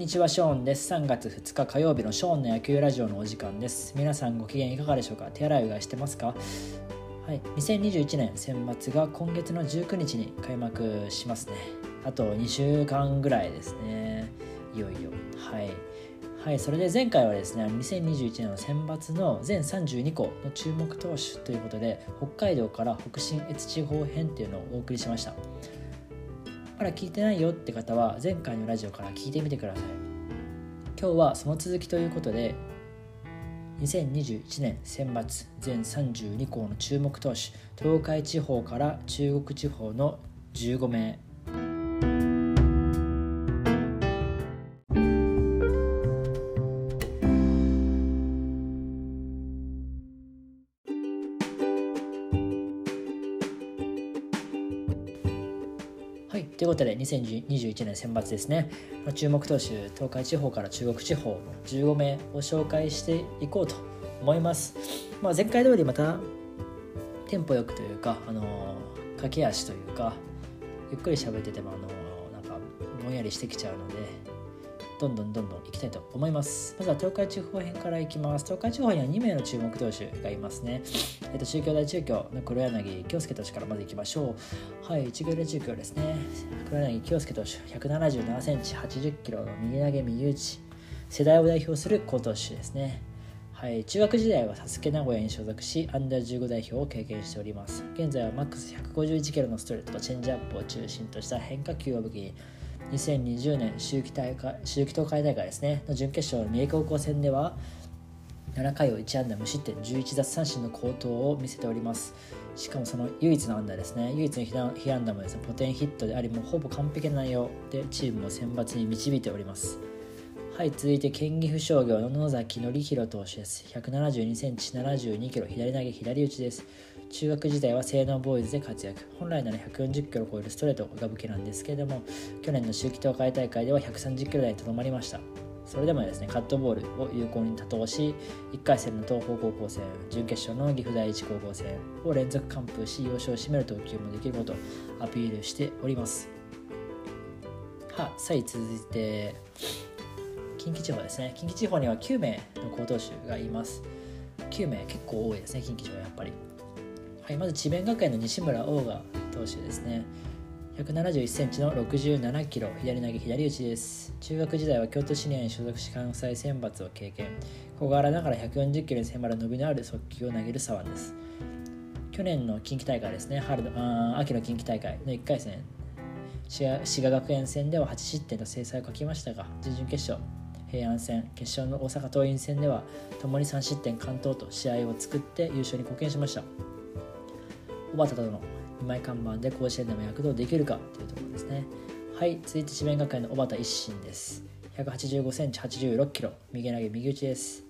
にちはショーンです。3月2日火曜日のショーンの野球ラジオのお時間です。皆さんご機嫌いかがでしょうか？手洗いうがいしてますか？はい。2021年選抜が今月の19日に開幕しますね。あと2週間ぐらいですね。いよいよ。はい。はい、それで前回はですね2021年の選抜の全32校の注目投手ということで北海道から北信越地方編っていうのをお送りしました。まだ聞いてないよって方は前回のラジオから聞いてみてください。今日はその続きということで2021年選抜全32校の注目投手東海地方から中国地方の15名。ということで2021年選抜ですね。注目投手東海地方から中国地方15名を紹介していこうと思います、まあ、前回通りまたテンポよくというか、あの駆け足というかゆっくり喋ってても、あのなんかぼんやりしてきちゃうのでどんどんどんどん行きたいと思います。まずは東海地方編からいきます。東海地方には2名の注目投手がいますね。えっと中京大中京の黒柳京介投手からまずいきましょう。はい中京大中京ですね。黒柳京介投手177センチ80キロの右投げ右打ち。世代を代表する好投手ですね。はい、中学時代はサスケ名古屋に所属し、アンダー15代表を経験しております。現在はマックス151キロのストレートとチェンジアップを中心とした変化球を武器に、2020年秋季大会秋季東海大会ですねの準決勝の三重高校戦では7回を1安打無失点11奪三振の好投を見せております。しかもその唯一の安打ですね。唯一の被安打もですねポテンヒットでありもうほぼ完璧な内容でチームを選抜に導いております。はい続いて県岐阜商業の野崎則弘投手です。172センチ72キロ左投げ左打ちです。中学時代は性能ボーイズで活躍。本来なら140キロを超えるストレートが武器なんですけれども去年の秋季東海大会では130キロ台にとどまりました。それでもですねカットボールを有効に多投し1回戦の東邦高校戦準決勝の岐阜第一高校戦を連続完封し要所を締める投球もできることをアピールしております。はさい続いて近畿地方ですね。近畿地方には9名の好投手がいます。9名結構多いですね近畿地方やっぱり。はい、まず智弁学園の西村王が投手ですね。171センチの67キロ左投げ左打ちです。中学時代は京都シニアに所属し関西選抜を経験。小柄ながら140キロに迫る伸びのある速球を投げる左腕です。去年の近畿大会ですね。春のあ秋の近畿大会の1回戦。滋賀学園戦では8失点と制裁を書きましたが準々決勝平安戦決勝の大阪桐蔭戦では共に3失点完投と試合を作って優勝に貢献しました。小畑との2枚看板で甲子園でも躍動できるかというところですね。はい続いて智弁学園の小畑一心です。185センチ86キロ。右投げ右打ちです。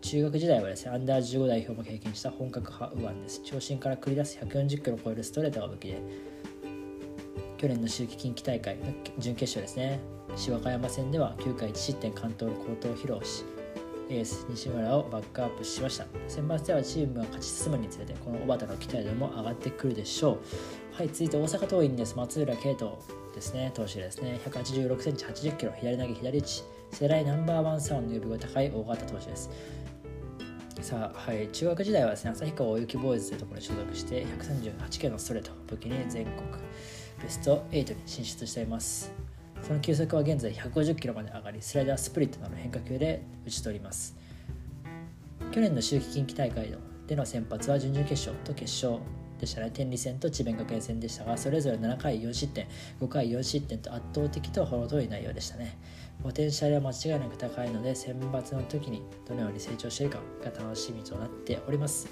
中学時代はですねアンダー15代表も経験した本格派右腕です。長身から繰り出す140キロを超えるストレートが武器で去年の秋季近畿大会の準決勝ですね。芝和歌山戦では9回1失点完投の好投を披露しエース西村をバックアップしました。選抜ではチームが勝ち進むにつれてこの小畑の期待度も上がってくるでしょう。はい続いて大阪桐蔭です。松浦慶斗ですね。投手ですね。186センチ80キロ。左投げ左打ち。世代ナンバーワンサウンド呼び声高い大型投手です。さあ、はい、中学時代はですね旭川大雪ボーイズというところに所属して138キロのストレートを武器に全国ベスト8に進出しています。その球速は現在150キロまで上がりスライダースプリットなど変化球で打ち取ります。去年の秋季近畿大会での先発は準々決勝と決勝でしたね。天理戦と智弁学園戦でしたがそれぞれ7回4失点5回4失点と圧倒的と程遠い内容でしたね。ポテンシャルは間違いなく高いので選抜の時にどのように成長しているかが楽しみとなっております。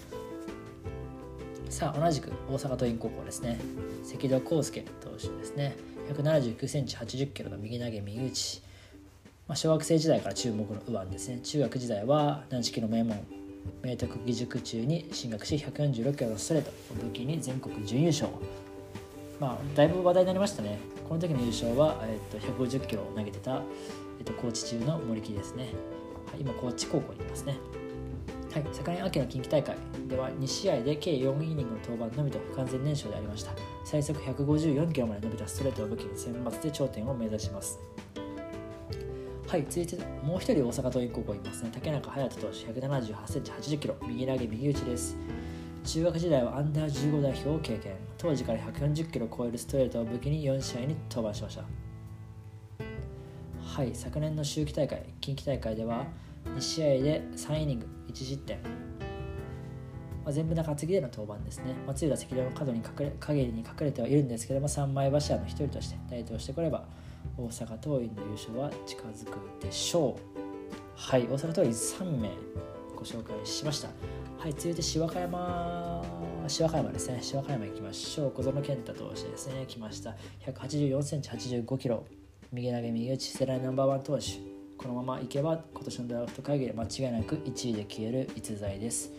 さあ同じく大阪桐蔭高校ですね。関戸康介投手ですね。179センチ80キロの右投げ右打ち、まあ、小学生時代から注目の右腕ですね。中学時代は軟式の名門明徳義塾中に進学し146キロのストレートを武器に全国準優勝。まあだいぶ話題になりましたね。この時の優勝は、えっと150キロを投げてた、えっと高知中の森木ですね、今高知高校にいますね。はい、昨年秋の近畿大会では2試合で計4イニングの登板のみと不完全燃焼でありました。最速154キロまで伸びたストレートを武器に選抜で頂点を目指します。はい続いてもう一人大阪桐蔭高校いますね。竹中隼人投手1 7 8センチ8 0キロ。右投げ右打ちです。中学時代はアンダー15代表を経験。当時から140キロ超えるストレートを武器に4試合に登板しました。はい昨年の秋季大会近畿大会では2試合で3イニング1失点、まあ、全部中継ぎでの登板ですね。松浦関戸の角に隠れ陰に隠れてはいるんですけども3枚柱の1人として台頭してこれば大阪桐蔭の優勝は近づくでしょう。はい大阪桐蔭3名ご紹介しました。はい続いて芝川山芝川山ですね。芝川山行きましょう。小園健太投手ですね。来ました。1 8 4センチ8 5キロ。右投げ右打ち世代ナンバーワン投手。このままいけば今年のドラフト会議で間違いなく1位で消える逸材です。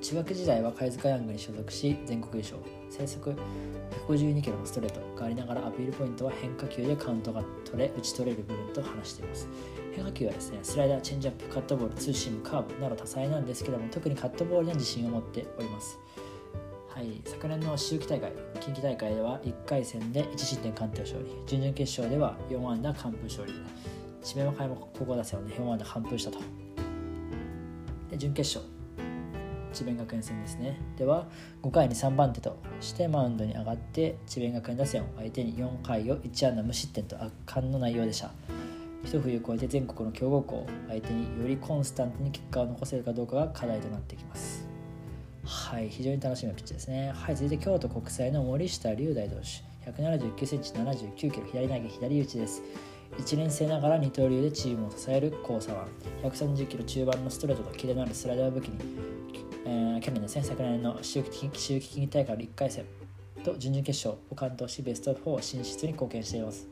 中学時代は貝塚ヤングに所属し全国優勝。最速152キロのストレートがありながらアピールポイントは変化球でカウントが取れ打ち取れる部分と話しています。変化球はですねスライダーチェンジアップカットボールツーシームカーブなど多彩なんですけども特にカットボールには自信を持っております。はい。昨年の秋季大会近畿大会では1回戦で1失点完投勝利。準々決勝では4安打完封勝利。智弁和歌山高校打線を、ね、4安打完封したと。で準決勝。智弁学園戦ですね。では5回に3番手としてマウンドに上がって智弁学園打線を相手に4回を1安打無失点と圧巻の内容でした。一冬越えて全国の強豪校相手によりコンスタントに結果を残せるかどうかが課題となってきます。はい非常に楽しみなピッチですね。はい続いて京都国際の森下龍大投手。179センチ79キロ左投げ左打ちです。1年生ながら二刀流でチームを支える高左腕。130キロ中盤のストレートとキレのあるスライダーを武器にえー、去年ですね、昨年の秋季近大会の1回戦。と準々決勝を完投し、ベスト4進出に貢献しています。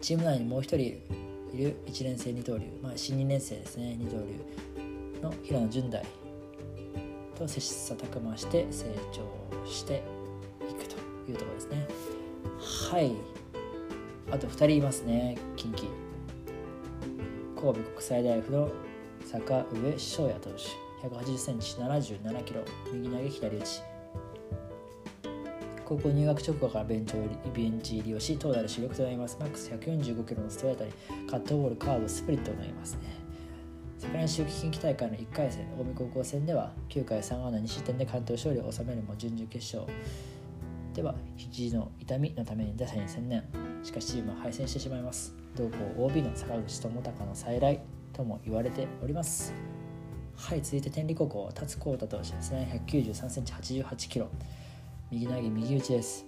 チーム内にもう1人いる1年生二刀流、まあ、新2年生ですね、二刀流の平野純大。と切磋琢磨して成長していくというところですね。はい。あと2人いますね、近畿。神戸国際大学の坂上翔也投手。180センチ77キロ右投げ左打ち高校入学直後からベンチベンチ入りをし投打で主力となりますマックス145キロのストレートにカットボールカーブスプリットを投げますね昨年秋季近畿大会の1回戦近江高校戦では9回3安打2失点で関東勝利を収めるも準々決勝では肘の痛みのために打者に専念しかしチームは敗戦してしまいます。同校 OB の坂口智隆の再来とも言われております。はい続いて天理高校達光太投手ですね193センチ88キロ。右投げ右打ちです。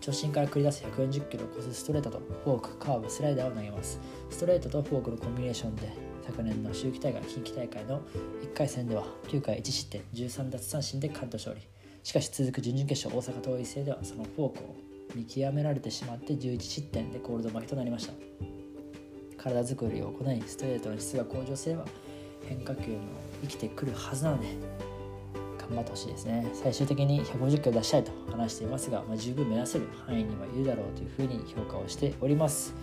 長身から繰り出す140キロを超すストレートとフォークカーブスライダーを投げます。ストレートとフォークのコンビネーションで昨年の秋季大会近畿大会の1回戦では9回1失点13奪三振で完投勝利。しかし続く準々決勝大阪桐蔭戦ではそのフォークを見極められてしまって11失点でコールド負けとなりました。体作りを行いストレートの質が向上すれば変化球も生きてくるはずなので頑張ってほしいですね。最終的に150キロ出したいと話していますが、まあ、十分目指せる範囲にはいるだろうというふうに評価をしております。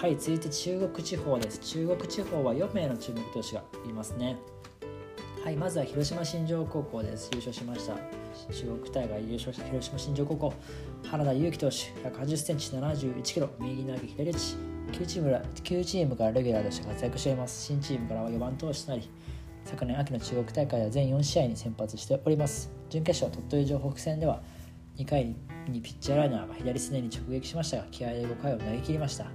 はい続いて中国地方です。中国地方は4名の注目投手がいますね。はいまずは広島新庄高校です。優勝しました。中国大会優勝した広島新庄高校。原田裕樹投手1 8 0ンチ7 1キロ。右投げ左打ち。9チーム9チームからレギュラーとして活躍しています。新チームからは4番投手となり昨年秋の中国大会では全4試合に先発しております。準決勝鳥取城北戦では2回にピッチャーライナーが左すねに直撃しましたが気合で5回を投げ切りました。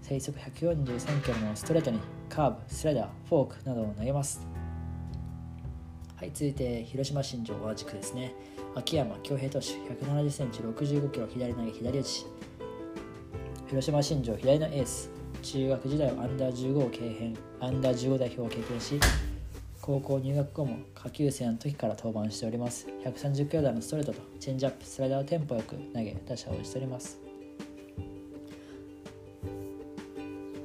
最速143キロのストレートにカーブスライダーフォークなどを投げます。はい続いて広島新庄同じくですね。秋山恭平投手170センチ65キロ左投げ左打ち。広島新庄左のエース。中学時代はアンダー15を経験アンダー15代表を経験し高校入学後も下級生の時から登板しております。130キロ台のストレートとチェンジアップスライダーをテンポよく投げ打者を打ち取ります。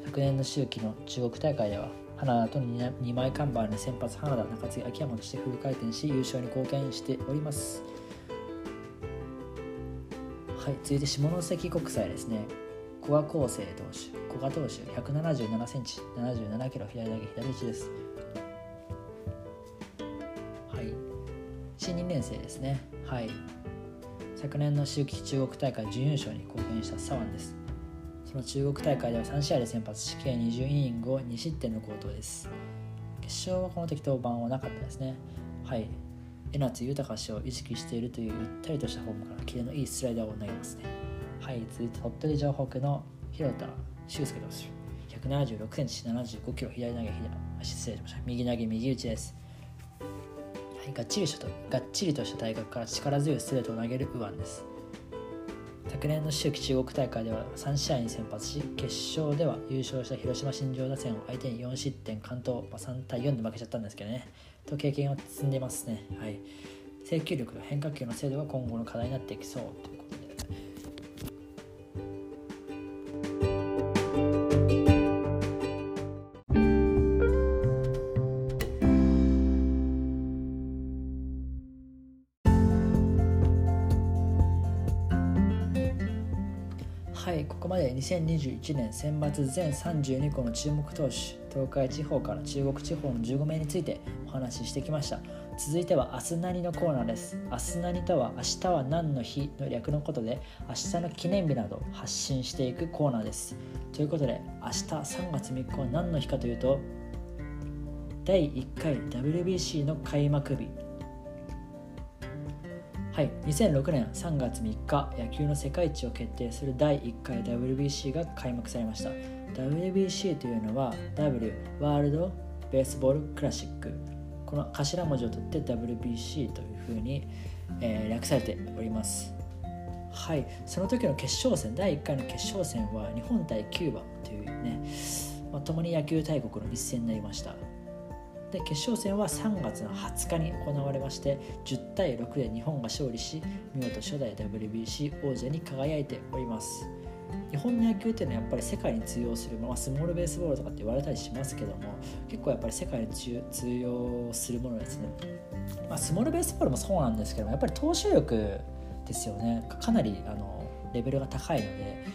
昨年の秋季の中国大会では花田と2枚看板に先発花田中継秋山としてフル回転し優勝に貢献しております。はい続いて下関国際ですね。古賀康生投手古賀投手177センチ77キロ左投げ左打ちです。新2年生ですね。はい。昨年の秋季中国大会準優勝に貢献した左腕です。その中国大会では3試合で先発し計20イニングを2失点の好投です。決勝はこの時登板はなかったですね。はい。江夏豊氏を意識しているというゆったりとしたフォームからキレのいいスライダーを投げますね。はい。続いて鳥取城北の広田修介投手。176センチ75キロ左投げ左失礼しました。右投げ右打ちです。はい、がっちりとがっちりとした体格から力強いストレートを投げる右腕です。昨年の秋季中国大会では3試合に先発し決勝では優勝した広島新庄打線を相手に4失点完投、まあ、3対4で負けちゃったんですけどね。と経験を積んでますね。はい。制球力と変化球の精度が今後の課題になっていきそうという。2021年選抜全32個の注目投手東海地方から中国地方の15名についてお話ししてきました。続いては明日何のコーナーです。明日何とは明日は何の日の略のことで明日の記念日など発信していくコーナーです。ということで明日3月3日は何の日かというと第1回 WBC の開幕日。はい、2006年3月3日野球の世界一を決定する第1回 WBC が開幕されました。WBC というのは W ワールド・ベースボール・クラシック。この頭文字を取って WBC というふうに、えー、略されております。はいその時の決勝戦第1回の決勝戦は日本対キューバというね、まあ、共に野球大国の一戦になりました。で決勝戦は3月の20日に行われまして10対6で日本が勝利し見事初代 WBC 王者に輝いております。日本の野球っていうのはやっぱり世界に通用する、まあ、スモールベースボールとかって言われたりしますけども結構やっぱり世界に通用するものですね、まあ、スモールベースボールもそうなんですけどもやっぱり投手力ですよね。かなりあのレベルが高いので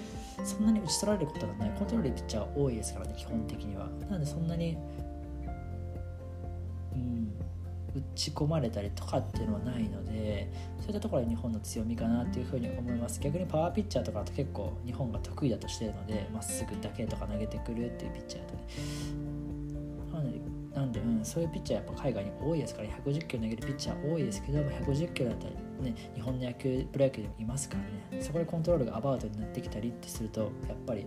そんなに打ち取られることがない。コントロールピッチャー多いですからね基本的には。なのでそんなに打ち込まれたりとかっていうのはないのでそういったところが日本の強みかなっていうふうに思います。逆にパワーピッチャーとかだと結構日本が得意だとしてるのでまっすぐだけとか投げてくるっていうピッチャーだとね。なんで、うん、そういうピッチャーやっぱ海外に多いですから150キロ投げるピッチャー多いですけど150キロだったり、ね、日本の野球プロ野球でもいますからね。そこでコントロールがアバウトになってきたりってするとやっぱり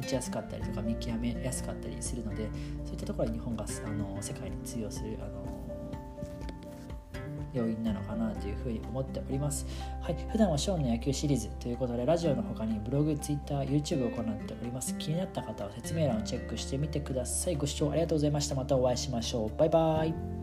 打ちやすかったりとか見極めやすかったりするのでそういったところで日本があの世界に通用するあの要因なのかなというふうに思っております。はい、普段はショーンの野球シリーズということで、ラジオの他にブログ、ツイッター、YouTube を行っております。気になった方は説明欄をチェックしてみてください。ご視聴ありがとうございました。またお会いしましょう。バイバイ。